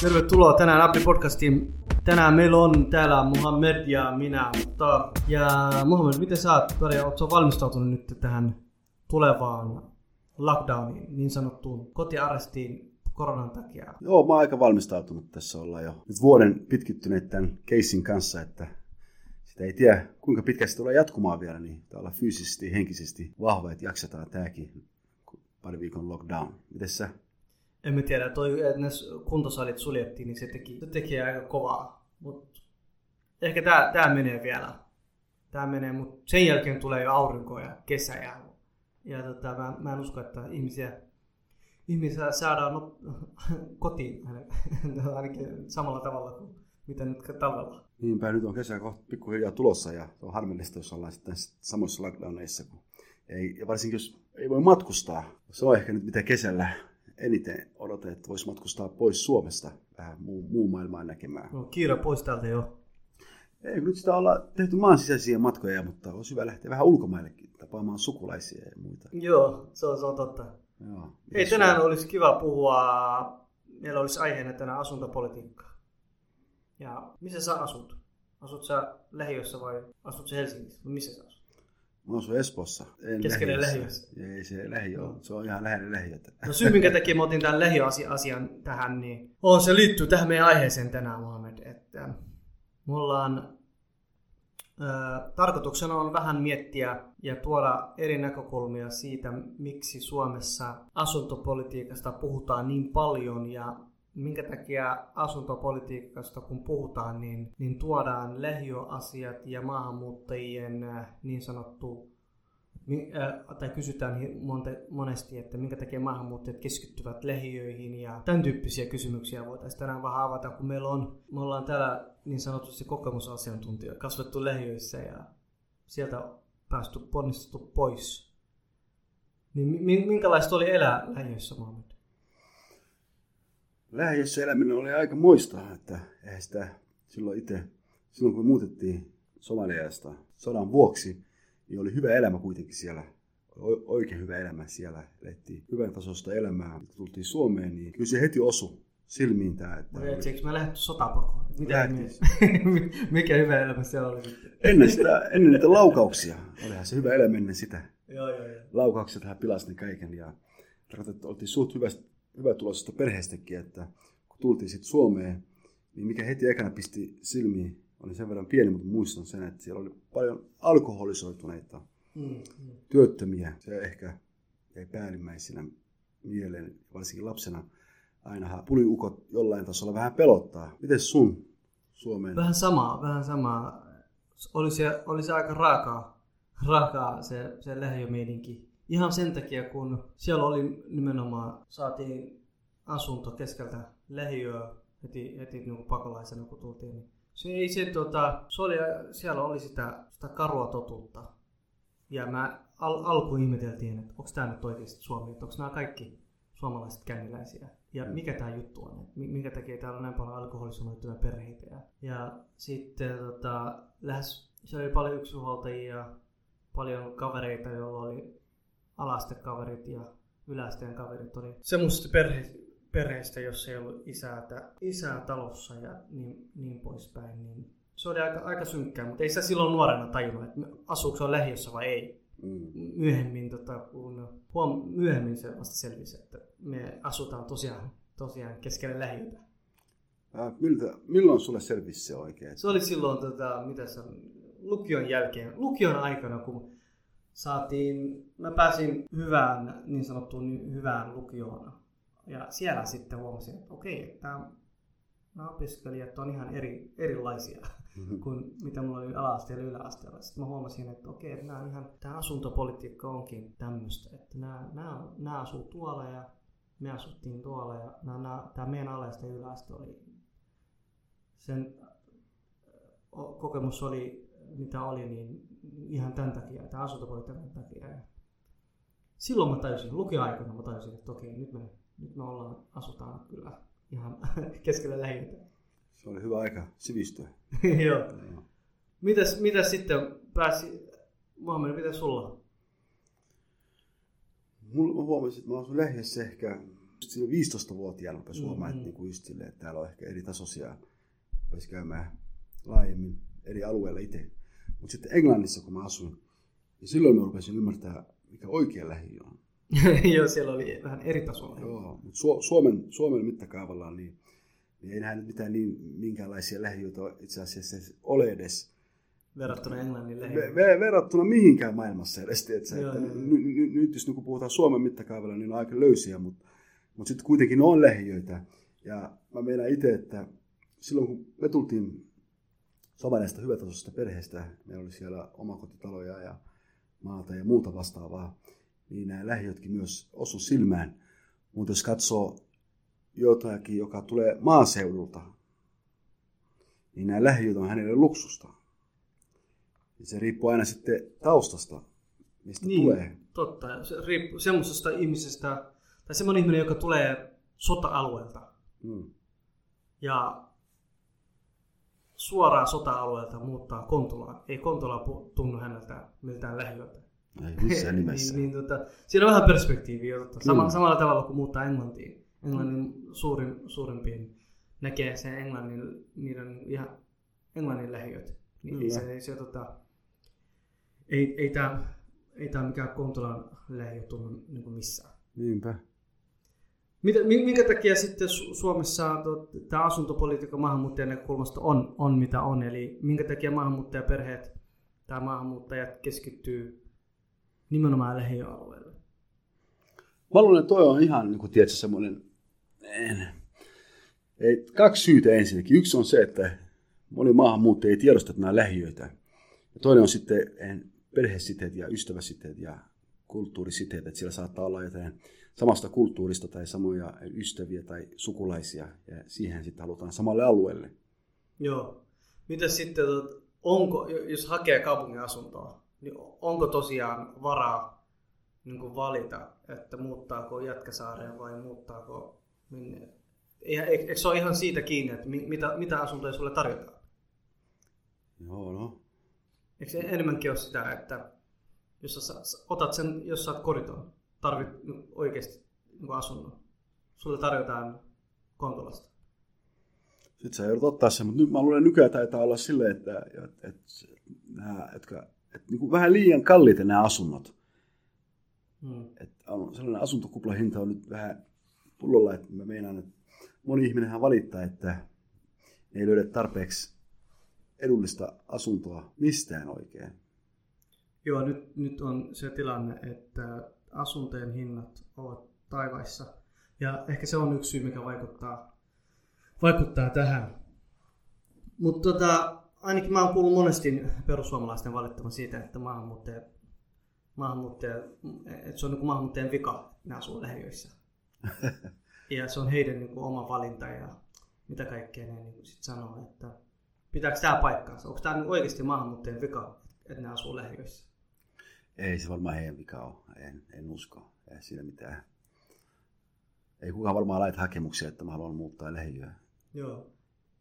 Tervetuloa tänään Appi Podcastiin. Tänään meillä on täällä Muhammed ja minä, Muhtar. Ja Muhammed, miten sä oot, ootko valmistautunut nyt tähän tulevaan lockdowniin, niin sanottuun kotiarestiin koronan takia? Joo, mä oon aika valmistautunut tässä olla jo nyt vuoden pitkittyneet tämän keissin kanssa, että sitä ei tiedä kuinka pitkä se tulee jatkumaan vielä, niin olla fyysisesti henkisesti vahva, että jaksetaan tääkin pari viikon lockdown. Miten sä en mä tiedä, toi, että ne kuntosalit suljettiin, niin se teki, se teki aika kovaa. Mut ehkä tää, tää menee vielä. Tää menee, mutta sen jälkeen tulee jo aurinko ja kesä ja, ja tota, mä, mä en usko, että ihmisiä, ihmisiä saadaan no, kotiin ainakin samalla tavalla kuin mitä nyt talvella. Niinpä, nyt on kesä kohta pikkuhiljaa tulossa ja on harmillista, jos ollaan sitten samoissa lockdowneissa. Kun ei, varsinkin jos ei voi matkustaa. Se on ehkä nyt mitä kesällä eniten odotan, että voisi matkustaa pois Suomesta vähän muu, muu maailmaa näkemään. No, kiire pois täältä jo. Ei, nyt sitä ollaan tehty maan sisäisiä matkoja, mutta olisi hyvä lähteä vähän ulkomaillekin tapaamaan sukulaisia ja muita. Joo, se on, se on totta. Joo, Ei, tänään on? olisi kiva puhua, meillä olisi aiheena tänään asuntopolitiikka. Ja missä sä asut? Asut sä lähiössä vai asut sä Helsingissä? Missä sä asut? Mä asun Espoossa. En Keskellä lähiössä. Ei se lähiö Se on ihan lähellä lähiötä. No syy, minkä takia mä otin tämän lähiöasian tähän, niin on, se liittyy tähän meidän aiheeseen tänään, Mohamed. Että me ollaan Tarkoituksena on vähän miettiä ja tuoda eri näkökulmia siitä, miksi Suomessa asuntopolitiikasta puhutaan niin paljon ja minkä takia asuntopolitiikasta kun puhutaan, niin, niin tuodaan lähiöasiat ja maahanmuuttajien äh, niin sanottu äh, tai kysytään monesti, että minkä takia maahanmuuttajat keskittyvät lähiöihin ja tämän tyyppisiä kysymyksiä voitaisiin tänään vähän avata, kun meillä on, me ollaan täällä niin sanotusti kokemusasiantuntija, kasvettu lähiöissä ja sieltä päästy ponnistettu pois. Niin minkälaista oli elää lähiöissä, Mohamed? Lähiössä eläminen oli aika muista, että eihän sitä silloin itse, silloin kun muutettiin Somaliasta sodan vuoksi, niin oli hyvä elämä kuitenkin siellä. Oikein hyvä elämä siellä. Elettiin hyvän tasosta elämää. Kun tultiin Suomeen, niin kyllä se heti osu silmiin tämä. Että no, eikö mä lähdetty sotapakoon? Mitä Mikä hyvä elämä siellä oli? Ennen, sitä, ennen niitä laukauksia. Olihan se hyvä elämä ennen sitä. Joo, joo, joo. Laukaukset hän pilasi ne kaiken. Ja oltiin suht hyvästä hyvätuloisesta perheestäkin, että kun tultiin sitten Suomeen, niin mikä heti ekana pisti silmiin, oli sen verran pieni, mutta muistan sen, että siellä oli paljon alkoholisoituneita mm, mm. työttömiä. Se ehkä jäi päällimmäisenä mieleen, varsinkin lapsena. Aina puliukot jollain tasolla vähän pelottaa. Miten sun Suomeen? Vähän samaa, vähän samaa. Oli se, oli se aika raakaa, raakaa se, se lähiömieninki Ihan sen takia, kun siellä oli nimenomaan, saatiin asunto keskeltä lähiöä heti, heti niin pakolaisena, kun tultiin. Niin se, ei se, tota, se oli, siellä oli sitä, sitä karua totuutta. Ja mä al, alkuun ihmeteltiin, että onko tämä nyt oikeasti Suomi, että onko nämä kaikki suomalaiset känniläisiä. Ja mikä tämä juttu on, että minkä takia täällä on näin paljon alkoholisoituja perheitä. Ja, ja sitten tota, lähes, siellä oli paljon yksinhuoltajia, paljon kavereita, joilla oli alastekaverit ja yläasteen kaverit oli semmoisesta perhe, perheestä, jossa ei ollut isää, isää talossa ja niin, niin poispäin. Niin se oli aika, aika synkkää, mutta ei se silloin nuorena tajunnut, että asuuko se on lähiössä vai ei. Mm. Myöhemmin, tota, kun huom, myöhemmin se vasta selvisi, että me asutaan tosiaan, tosiaan keskellä lähiötä. Äh, miltä, milloin sulle selvisi se oikein? Se oli silloin, tota, mitä se, lukion jälkeen, lukion aikana, kun saatiin, mä pääsin hyvään, niin sanottuun hyvään lukioon. Ja siellä sitten huomasin, että okei, että nämä opiskelijat on ihan eri, erilaisia mm-hmm. kuin mitä mulla oli ala-asteella ja yläasteella. Sitten mä huomasin, että okei, että nämä ihan, tämä asuntopolitiikka onkin tämmöistä, että nämä, nämä, nämä asuu tuolla ja me asuttiin tuolla ja nämä, nämä, tämä meidän alaista ja yläaste oli sen kokemus oli, mitä oli, niin ihan tämän takia, tämän asuntopolitiikan takia. Ja silloin mä tajusin, lukioaikana mä tajusin, että okei, nyt me, nyt me ollaan, asutaan kyllä ihan keskellä lähiötä. Se oli hyvä aika sivistyä. Joo. No. Mitäs, mitäs sitten pääsi, Muhammed, mitä sulla? Mulla mä huomasin, että mä asun lähdössä ehkä Siinä 15-vuotiaana rupesi huomaa, Mm-hmm. että niinku just silleen, että täällä on ehkä eri tasoisia, pääsi käymään laajemmin eri alueilla itse. Mutta sitten Englannissa, kun mä asuin, niin silloin mä rupesin ymmärtää, mikä oikea lähi on. Joo, siellä oli vähän eri tasolla. Joo, mutta Su- Suomen, Suomen mittakaavalla niin, niin ei nähdä nyt mitään niin, minkäänlaisia lähiöitä itse asiassa ole edes Verrattuna Englannin Ve- lähiöihin. ve- verrattuna mihinkään maailmassa edes. Tiedätkö, Joo, että joo, ny- ny- nyt jos niin puhutaan Suomen mittakaavalla, niin on aika löysiä, mutta, mutta sitten kuitenkin on lähiöitä. Ja mä meinaan itse, että silloin kun me tultiin samaisesta hyvätasoisesta perheestä, meillä oli siellä omakotitaloja ja maata ja muuta vastaavaa, niin nämä lähiötkin myös osu silmään. Mutta jos katsoo jotakin, joka tulee maaseudulta, niin nämä lähiöt on hänelle luksusta. Ja se riippuu aina sitten taustasta, mistä Niin, tulee. totta. Se riippuu semmoisesta ihmisestä, tai semmoinen ihminen, joka tulee sota-alueelta Mm. ja suoraan sota-alueelta muuttaa Kontulaan. Ei Kontula tunnu häneltä miltään lähiöltä. Ei missään nimessä. niin, niin, tota, siinä on vähän perspektiiviä. Totta. Sama, samalla tavalla kuin muuttaa Englantiin. Englannin suurin, suurimpiin näkee sen Englannin, niiden ihan Englannin lähiöt. Niin Kyllä. se, se tota, ei, ei tämä ei tää mikään Kontulan lähiö tunnu niin missään. Niinpä. Mitä, mi- minkä takia sitten Su- Suomessa tämä asuntopolitiikka maahanmuuttajan näkökulmasta on, on mitä on? Eli minkä takia maahanmuuttajaperheet tai maahanmuuttajat keskittyy nimenomaan lähiöalueelle? Mä luulen, että toi on ihan, niin kuin tiedätkö, semmoinen... en- Ei, kaksi syytä ensinnäkin. Yksi on se, että moni maahanmuuttaja ei tiedosta, nämä lähiöitä. Ja toinen on sitten en, perhesiteet ja ystäväsiteet ja kulttuurisiteet, että siellä saattaa olla jotain samasta kulttuurista tai samoja ystäviä tai sukulaisia, ja siihen sitten halutaan samalle alueelle. Joo. Mitä sitten, tot- onko, jos hakee kaupungin asuntoa, niin onko tosiaan varaa niin valita, että muuttaako Jätkäsaareen vai muuttaako minne? Eikö se ole ihan siitä kiinni, että mi- mitä, mitä asuntoja sulle tarjotaan? Joo, no. Eikö se enemmänkin ole sitä, että jos sä otat sen, jos sä oot koriton, tarvit oikeasti niin asunnon, sulle tarjotaan Kontolasta. Sitten sä joudut ottaa sen, mutta nyt mä luulen, että nykyään taitaa olla silleen, että, että, että nämä, jotka, että niin kuin vähän liian kalliita nämä asunnot. Hmm. Että on sellainen asuntokuplahinta on nyt vähän pullolla, että mä meinaan, että moni ihminenhän valittaa, että ei löydä tarpeeksi edullista asuntoa mistään oikein. Joo, nyt, nyt on se tilanne, että asuntojen hinnat ovat taivaissa. Ja ehkä se on yksi syy, mikä vaikuttaa, vaikuttaa tähän. Mutta tota, ainakin mä oon kuullut monesti perussuomalaisten valittavan siitä, että maahanmuuttaja, maahanmuuttaja, että se on niin maahanmuuttajien vika, että ne asuu lähiöissä. ja se on heidän niin kuin, oma valinta ja mitä kaikkea ne niin sit sanoo, että pitääkö tämä paikkaansa? Onko tämä niin oikeasti maahanmuuttajien vika, että ne asuu lähiöissä? Ei se varmaan heidän vika ole. En, en usko. Ei siinä mitään. Ei kukaan varmaan laita hakemuksia, että mä haluan muuttaa lähiöä. Joo.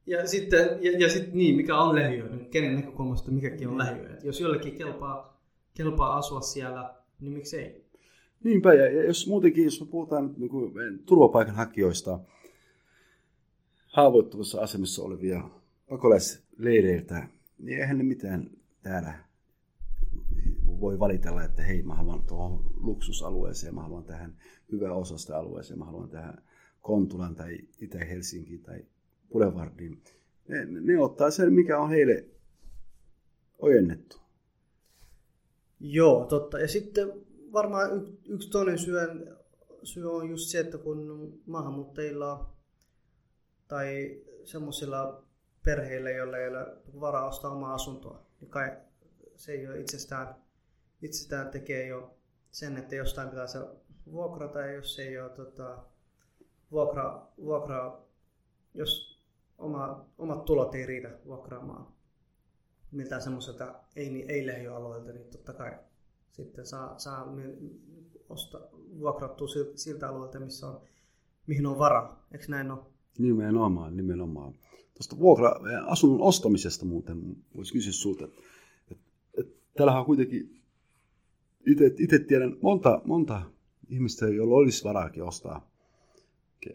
Ja sitten, ja, ja sitten niin, mikä on lähiö, niin kenen näkökulmasta mikäkin on lähiö. Et jos jollekin kelpaa, kelpaa asua siellä, niin miksei? Niinpä, ja jos muutenkin, jos me puhutaan niin kuin turvapaikanhakijoista, haavoittuvassa asemassa olevia pakolaisleireiltä, niin eihän ne mitään täällä voi valitella, että hei, mä haluan tuohon luksusalueeseen, mä haluan tähän hyvää osasta alueeseen, mä haluan tähän Kontulan tai Itä-Helsinkiin tai Boulevardiin. Ne, ne ottaa sen, mikä on heille ojennettu. Joo, totta. Ja sitten varmaan y- yksi toinen syy, syy on just se, että kun maahanmuuttajilla tai semmoisilla perheillä, joilla ei ole varaa ostaa omaa asuntoa, niin kai se ei ole itsestään, itsestään tekee jo sen, että jostain pitää se vuokrata ja jos ei ole tota, vuokra, vuokra, jos oma, omat tulot ei riitä vuokraamaan miltään semmoiselta ei, ei lähiöalueelta, niin totta kai sitten saa, saa osta, vuokrattua sil- siltä alueelta, missä on, mihin on varaa. Eikö näin ole? Nimenomaan, nimenomaan. Tuosta vuokra-asunnon ostamisesta muuten voisi kysyä sinulta. Täällähän on kuitenkin, itse, tiedän monta, monta ihmistä, joilla olisi varaakin ostaa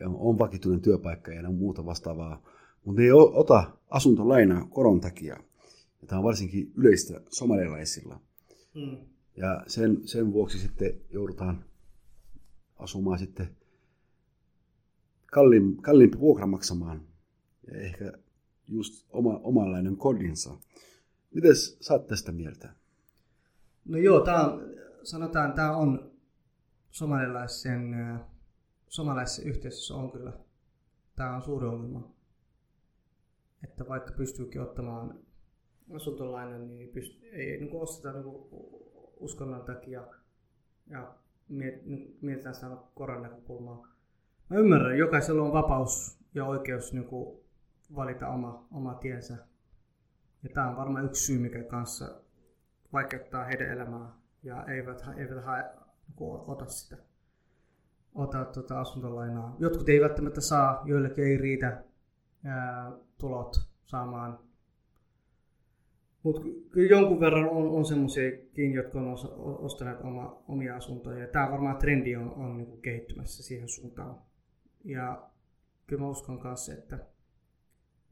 on, vakituinen työpaikka ja muuta vastaavaa, mutta ne ei ota asuntolainaa koron takia. Ja tämä on varsinkin yleistä somalialaisilla. Mm. Ja sen, sen vuoksi sitten joudutaan asumaan sitten kalliin, kalliimpi vuokra maksamaan ja ehkä just oma, omanlainen kodinsa. Miten sä oot tästä mieltä? No joo, tää on, sanotaan, tämä on somalilaisen, somalilaisessa yhteisössä on kyllä, tämä on suuri ongelma. Että vaikka pystyykin ottamaan asuntolainen, niin pyst- ei niin osteta niin uskonnon takia ja niin mietitään sitä koron näkökulmaa. Mä ymmärrän, jokaisella on vapaus ja oikeus niin kuin, valita oma, oma tiensä. Ja tämä on varmaan yksi syy, mikä kanssa vaikeuttaa heidän elämää ja eivät, eivät hae, niin ota sitä ota tuota asuntolainaa. Jotkut ei välttämättä saa, joillekin ei riitä ää, tulot saamaan mutta jonkun verran on, on semmoisiakin, jotka on ostaneet oma, omia asuntoja. Ja tämä varmaan trendi on, on niin kehittymässä siihen suuntaan. Ja kyllä mä uskon kanssa, että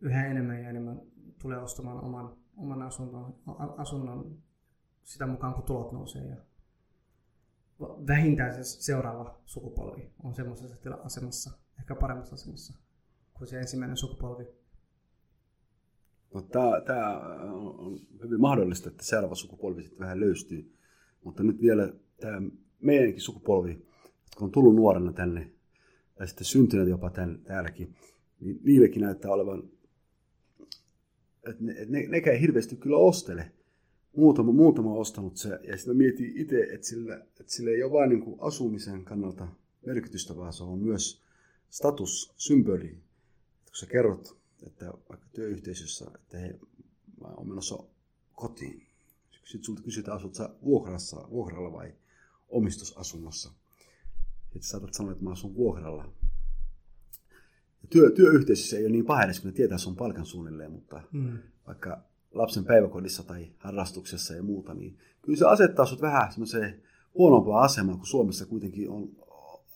yhä enemmän ja enemmän tulee ostamaan oman, oman asunnon, asunnon sitä mukaan, kun tulot nousee. Ja vähintään se seuraava sukupolvi on semmoisessa asemassa, ehkä paremmassa asemassa kuin se ensimmäinen sukupolvi No, tämä, tämä on hyvin mahdollista, että seuraava sukupolvi sitten vähän löystyy. Mutta nyt vielä tämä meidänkin sukupolvi, jotka on tullut nuorena tänne, tai sitten syntyneet jopa tänne, täälläkin, niin niillekin näyttää olevan, että ne, ne, nekään hirveästi kyllä ostele. Muutama, muutama on ostanut se, ja sitten mietin itse, että sillä, että sillä ei ole vain niin asumisen kannalta merkitystä, vaan se on myös statussymboli. Kun sä kerrot että vaikka työyhteisössä, että hei, mä oon menossa kotiin. Sitten sulta kysytään, asut sä vuokrassa, vuokralla vai omistusasunnossa. Sitten saatat sanoa, että mä asun vuokralla. Ja työ, työyhteisössä ei ole niin paha edes, kun ne tietää sun palkan suunnilleen, mutta mm. vaikka lapsen päiväkodissa tai harrastuksessa ja muuta, niin kyllä se asettaa sut vähän semmoiseen huonompaan asemaan, kun Suomessa kuitenkin on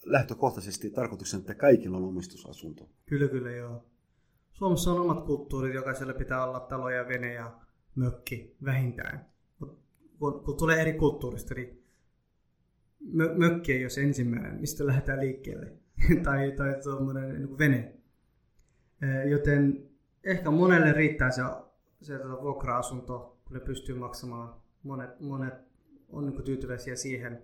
lähtökohtaisesti tarkoituksena, että kaikilla on omistusasunto. Kyllä, kyllä, joo. Suomessa on omat kulttuurit, jokaisella pitää olla talo ja vene ja mökki vähintään. Kun, kun tulee eri kulttuurista, niin mö, mökki ei ole ensimmäinen, mistä lähdetään liikkeelle. tai tai tuommoinen niin vene. Joten ehkä monelle riittää se, tuota, vuokra-asunto, kun ne pystyy maksamaan. Monet, monet on niin tyytyväisiä siihen.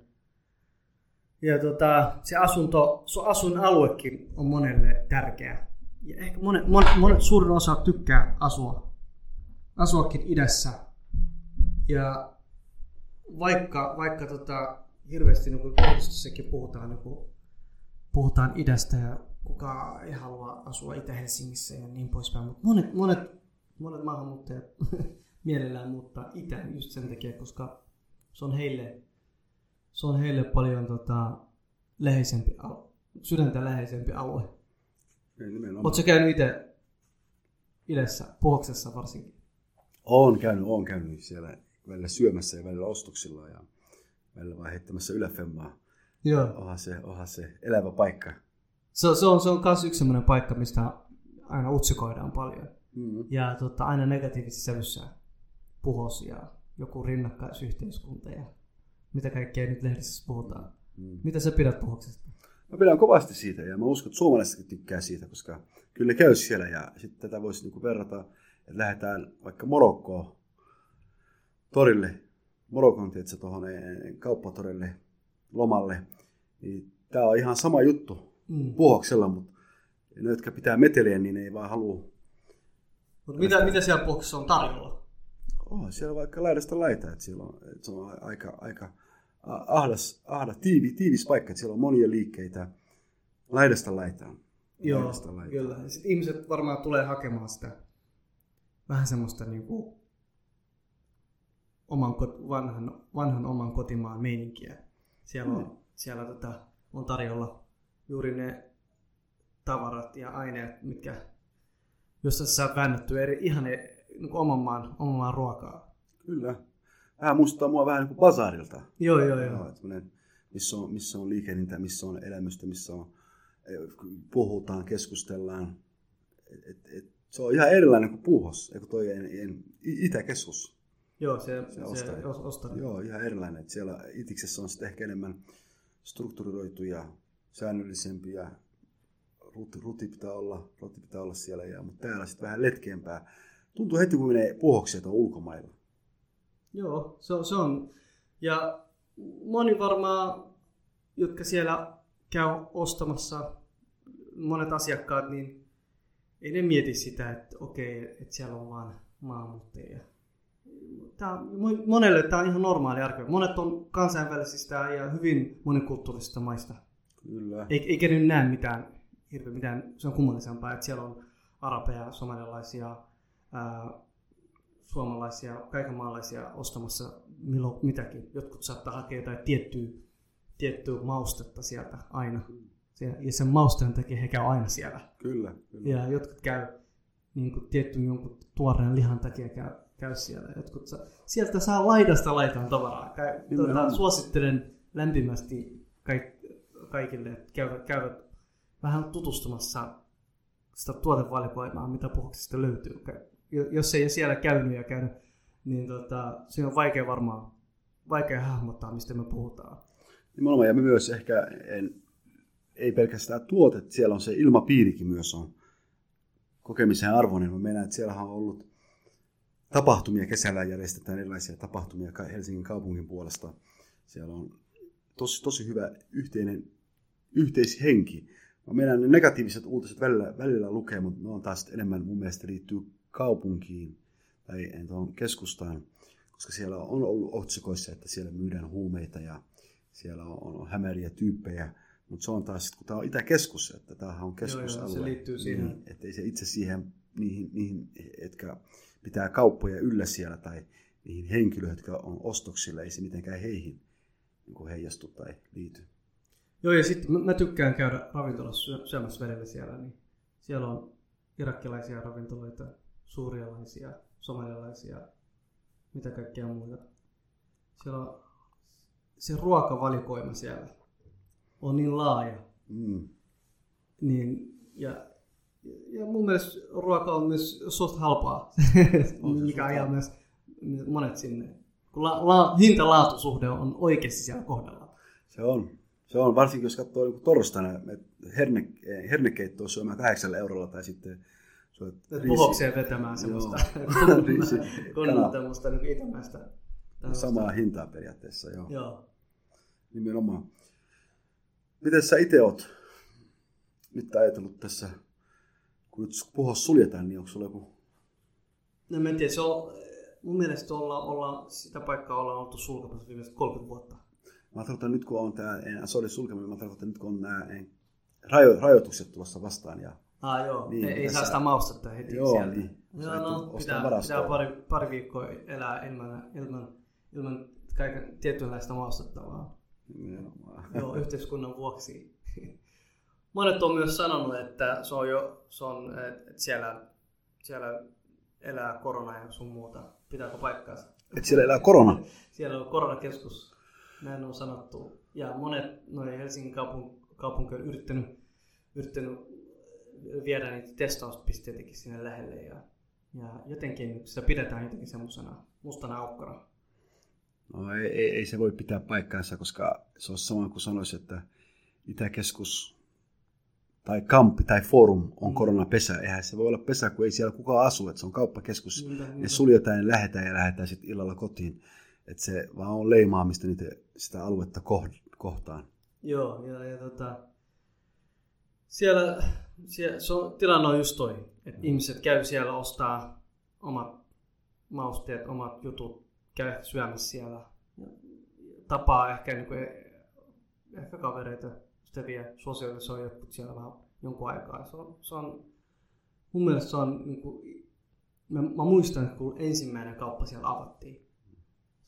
Ja tota, se asunto, se asuinaluekin on monelle tärkeä ja ehkä monet, monet, monet suurin osa tykkää asua, asuakin idässä. Ja vaikka, vaikka tota, hirveästi niin kuin puhutaan, niin kuin, puhutaan idästä ja kuka ei halua asua Itä-Helsingissä ja niin poispäin, mutta monet, monet, monet maahanmuuttajat mielellään muuttaa itään just sen takia, koska se on heille, se on heille paljon tota, läheisempi, sydäntä läheisempi alue. Oletko käynyt itse idessä, puhoksessa varsinkin? Olen käynyt, olen käynyt siellä välillä syömässä ja välillä ostoksilla ja välillä vaan heittämässä yläfemmaa. Joo. Onhan se, onhan se elävä paikka. Se, se on, se on myös yksi sellainen paikka, mistä aina utsikoidaan paljon. Mm-hmm. Ja tota, aina negatiivisessa sävyssä puhos ja joku rinnakkaisyhteiskunta ja mitä kaikkea nyt lehdessä puhutaan. Mm. Mitä sä pidät puhoksesta? Mä pidän kovasti siitä ja mä uskon, että suomalaisetkin tykkää siitä, koska kyllä ne käy siellä ja sitten tätä voisi niinku verrata, että lähdetään vaikka Morokkoon torille, Morokon tietysti tuohon eh, kauppatorille lomalle, niin tämä on ihan sama juttu mm. puhoksella, mutta ne, jotka pitää meteliä, niin ne ei vaan halua. Mutta mitä, mitä siellä puhoksessa on tarjolla? Oh, siellä on vaikka laidasta laita, että siellä on, että se on aika, aika ahdas, ahda, tiivi, tiivis paikka, että siellä on monia liikkeitä laidasta laitaan. Joo, laidasta laitaan. kyllä. Sitten ihmiset varmaan tulee hakemaan sitä vähän semmoista niin kuin oman, vanhan, vanhan oman kotimaan meininkiä. Siellä on, mm. siellä tota, on tarjolla juuri ne tavarat ja aineet, mitkä, jossa saa väännettyä eri, ihan niin oman, maan, oman maan ruokaa. Kyllä vähän muistaa mua vähän niin kuin basaarilta. Joo, joo, joo. missä, on, missä on liikehdintä, missä on elämystä, missä on puhutaan, keskustellaan. Et, et, et, se on ihan erilainen kuin puuhos, eikö toi en, en, Itäkeskus. Joo, se, se, se ostari. Joo, ihan erilainen. Et siellä Itiksessä on sitten ehkä enemmän strukturoitu ja säännöllisempi ja ruti, ruti, pitää olla, ruti pitää olla siellä, ja, mutta täällä sitten vähän letkeämpää. Tuntuu heti, kun menee puhoksi, että on ulkomailla. Joo, se on, se on. Ja moni varmaan, jotka siellä käy ostamassa, monet asiakkaat, niin ei ne mieti sitä, että okei, että siellä on vaan maahanmuuttajia. Tämä, monelle tämä on ihan normaali arki. Monet on kansainvälisistä ja hyvin monikulttuurisista maista. Kyllä. Eikä nyt näe mitään, hirveän mitään, se on kummallisempaa, että siellä on arabeja, somalialaisia, ää, suomalaisia, kaikenmaalaisia ostamassa milloin mitäkin. Jotkut saattaa hakea jotain tiettyä, tiettyä maustetta sieltä aina. Ja sen mausteen takia he käy aina siellä. Kyllä. kyllä. Ja jotkut käy niin kuin tietty jonkun tuoreen lihan takia käy, käy siellä. Jotkut sa, sieltä saa laidasta laitaan tavaraa. Käy, tuota, suosittelen lämpimästi kaik, kaikille, että käyvät, käyvät vähän tutustumassa sitä tuotevalikoimaa, mitä puhuksista löytyy jos ei siellä käynyt ja käynyt, niin tota, siinä on vaikea varmaan, vaikea hahmottaa, mistä me puhutaan. Nimenomaan, ja me myös ehkä, en, ei pelkästään tuotet, siellä on se ilmapiirikin myös on kokemisen arvoinen. Mä mennään, että siellä on ollut tapahtumia, kesällä järjestetään erilaisia tapahtumia Helsingin kaupungin puolesta. Siellä on tosi, tosi hyvä yhteinen yhteishenki. Mä mennään ne negatiiviset uutiset välillä, välillä lukee, mutta ne on taas enemmän mun mielestä liittyy kaupunkiin tai tuohon keskustaan, koska siellä on ollut otsikoissa, että siellä myydään huumeita ja siellä on, on hämäriä tyyppejä, mutta se on taas, kun tämä on Itäkeskus, että tämähän on keskusalue. Joo, joo, se liittyy siihen. Niin, että ei se itse siihen, niihin, niihin, etkä pitää kauppoja yllä siellä tai niihin henkilöihin, jotka on ostoksilla, ei se mitenkään heihin niin heijastu tai liity. Joo, ja sitten mä, mä tykkään käydä ravintolassa syömässä vedellä siellä, niin siellä on irakkilaisia ravintoloita, suurialaisia, somalialaisia, mitä kaikkea muuta. Siellä on se ruokavalikoima siellä on niin laaja. Mm. Niin, ja, ja mun mielestä ruoka on myös suht halpaa, mikä ajaa myös monet sinne. Kun la, la, hinta-laatusuhde on oikeasti siellä kohdalla. Se on. Se on, varsinkin jos katsoo niin torstaina, herne, hernekeittoa syömään kahdeksalla eurolla tai sitten Puhokseen vetämään semmoista tämmöistä niin itämäistä. Samaa hintaa periaatteessa, joo. joo. Nimenomaan. Miten sä itse oot nyt ajatellut tässä, kun nyt puhos suljetaan, niin onko sulla joku... No mä en tiedä, se on, mun mielestä olla, olla, sitä paikkaa ollaan oltu sulkemassa viimeiset 30 vuotta. Mä tarkoitan nyt, kun on tämä, en, sorry sulkeminen, mä tarkoitan nyt, kun on nämä rajo, rajoitukset tulossa vastaan ja Ah, joo, niin, ei, saa sitä maustetta heti joo, siellä. Niin. Joo, no, pitää, pitää pari, pari viikkoa elää ilman, ilman, ilman kaiken tietynlaista maustetta vaan. Joo, yhteiskunnan vuoksi. Monet on myös sanonut, että se on jo, se on, että siellä, siellä elää korona ja sun muuta. Pitääkö paikkaansa? Että siellä elää korona? siellä on koronakeskus, näin on sanottu. Ja monet noin Helsingin kaupunk- kaupunki on yrittänyt, yrittänyt viedä niitä testauspisteitäkin sinne lähelle ja, ja jotenkin sitä pidetään jotenkin semmoisena mustana aukkona. No ei, ei, ei, se voi pitää paikkaansa, koska se on sama kuin sanoisi, että Itäkeskus tai kamppi tai forum on mm. koronapesä. Eihän se voi olla pesä, kun ei siellä kukaan asu, että se on kauppakeskus. Niinpä, niinpä. Ne suljetaan ja lähetään ja lähetään sitten illalla kotiin. Että se vaan on leimaamista niitä, sitä aluetta kohtaan. Joo, ja, ja tota, siellä, siellä se on, tilanne on just toi, että mm. ihmiset käy siellä ostaa omat mausteet, omat jutut, käy syömässä siellä. Tapaa ehkä, niin kuin, ehkä kavereita, ystäviä, sosiaalisoi jotkut siellä vähän jonkun aikaa. Se on, se on mun mielestä se on, niin kuin, mä, mä muistan, kun ensimmäinen kauppa siellä avattiin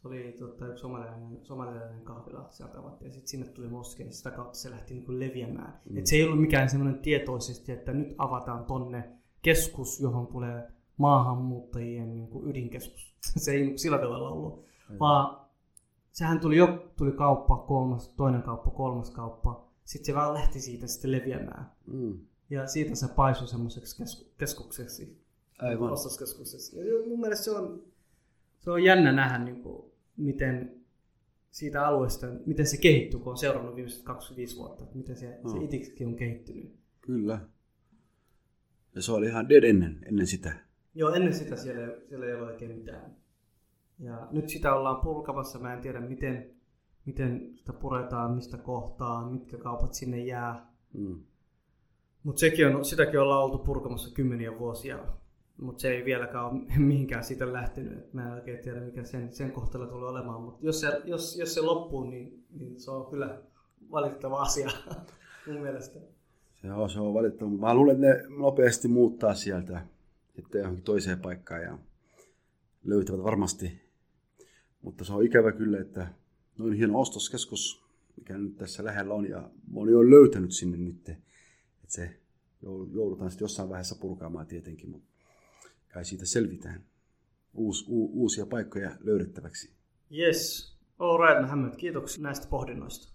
oli tota, yksi somalilainen, somalilainen kahvila sieltä avattiin ja sitten sinne tuli moskea ja sitä kautta se lähti niin kuin leviämään. Mm. Et se ei ollut mikään semmoinen tietoisesti, että nyt avataan tonne keskus, johon tulee maahanmuuttajien niin kuin ydinkeskus. se ei sillä tavalla ollut, mm. vaan sehän tuli jo tuli kauppa, kolmas, toinen kauppa, kolmas kauppa sitten se vaan lähti siitä sitten leviämään. Mm. Ja siitä se paisui semmoiseksi kesku- keskukseksi, Aivan. Ja mun mielestä se on, se on jännä nähdä, niin kuin, miten siitä alueesta, miten se kehittyy, kun on seurannut viimeiset 25 vuotta, miten se, No. se itiksikin on kehittynyt. Kyllä. Ja se oli ihan dead ennen, ennen sitä. Joo, ennen sitä siellä, siellä ei ole oikein mitään. Ja nyt sitä ollaan purkamassa, mä en tiedä miten, miten sitä puretaan, mistä kohtaa, mitkä kaupat sinne jää. Mm. Mutta sekin on, sitäkin ollaan oltu purkamassa kymmeniä vuosia, mutta se ei vieläkään ole mihinkään siitä lähtenyt. Mä en oikein tiedä, mikä sen, sen kohtalo tulee olemaan, mutta jos se, jos, jos se loppuu, niin, niin se on kyllä valitettava asia mun mielestä. Se on, se on valitettava. Mä luulen, että ne nopeasti muuttaa sieltä sitten johonkin toiseen paikkaan ja löytävät varmasti. Mutta se on ikävä kyllä, että noin hieno ostoskeskus, mikä nyt tässä lähellä on, ja moni on löytänyt sinne nyt, että se jou- joudutaan sitten jossain vaiheessa purkaamaan tietenkin, mutta kai siitä selvitään. Uus, u, uusia paikkoja löydettäväksi. Yes, all right, Mohammed, kiitoksia näistä pohdinnoista.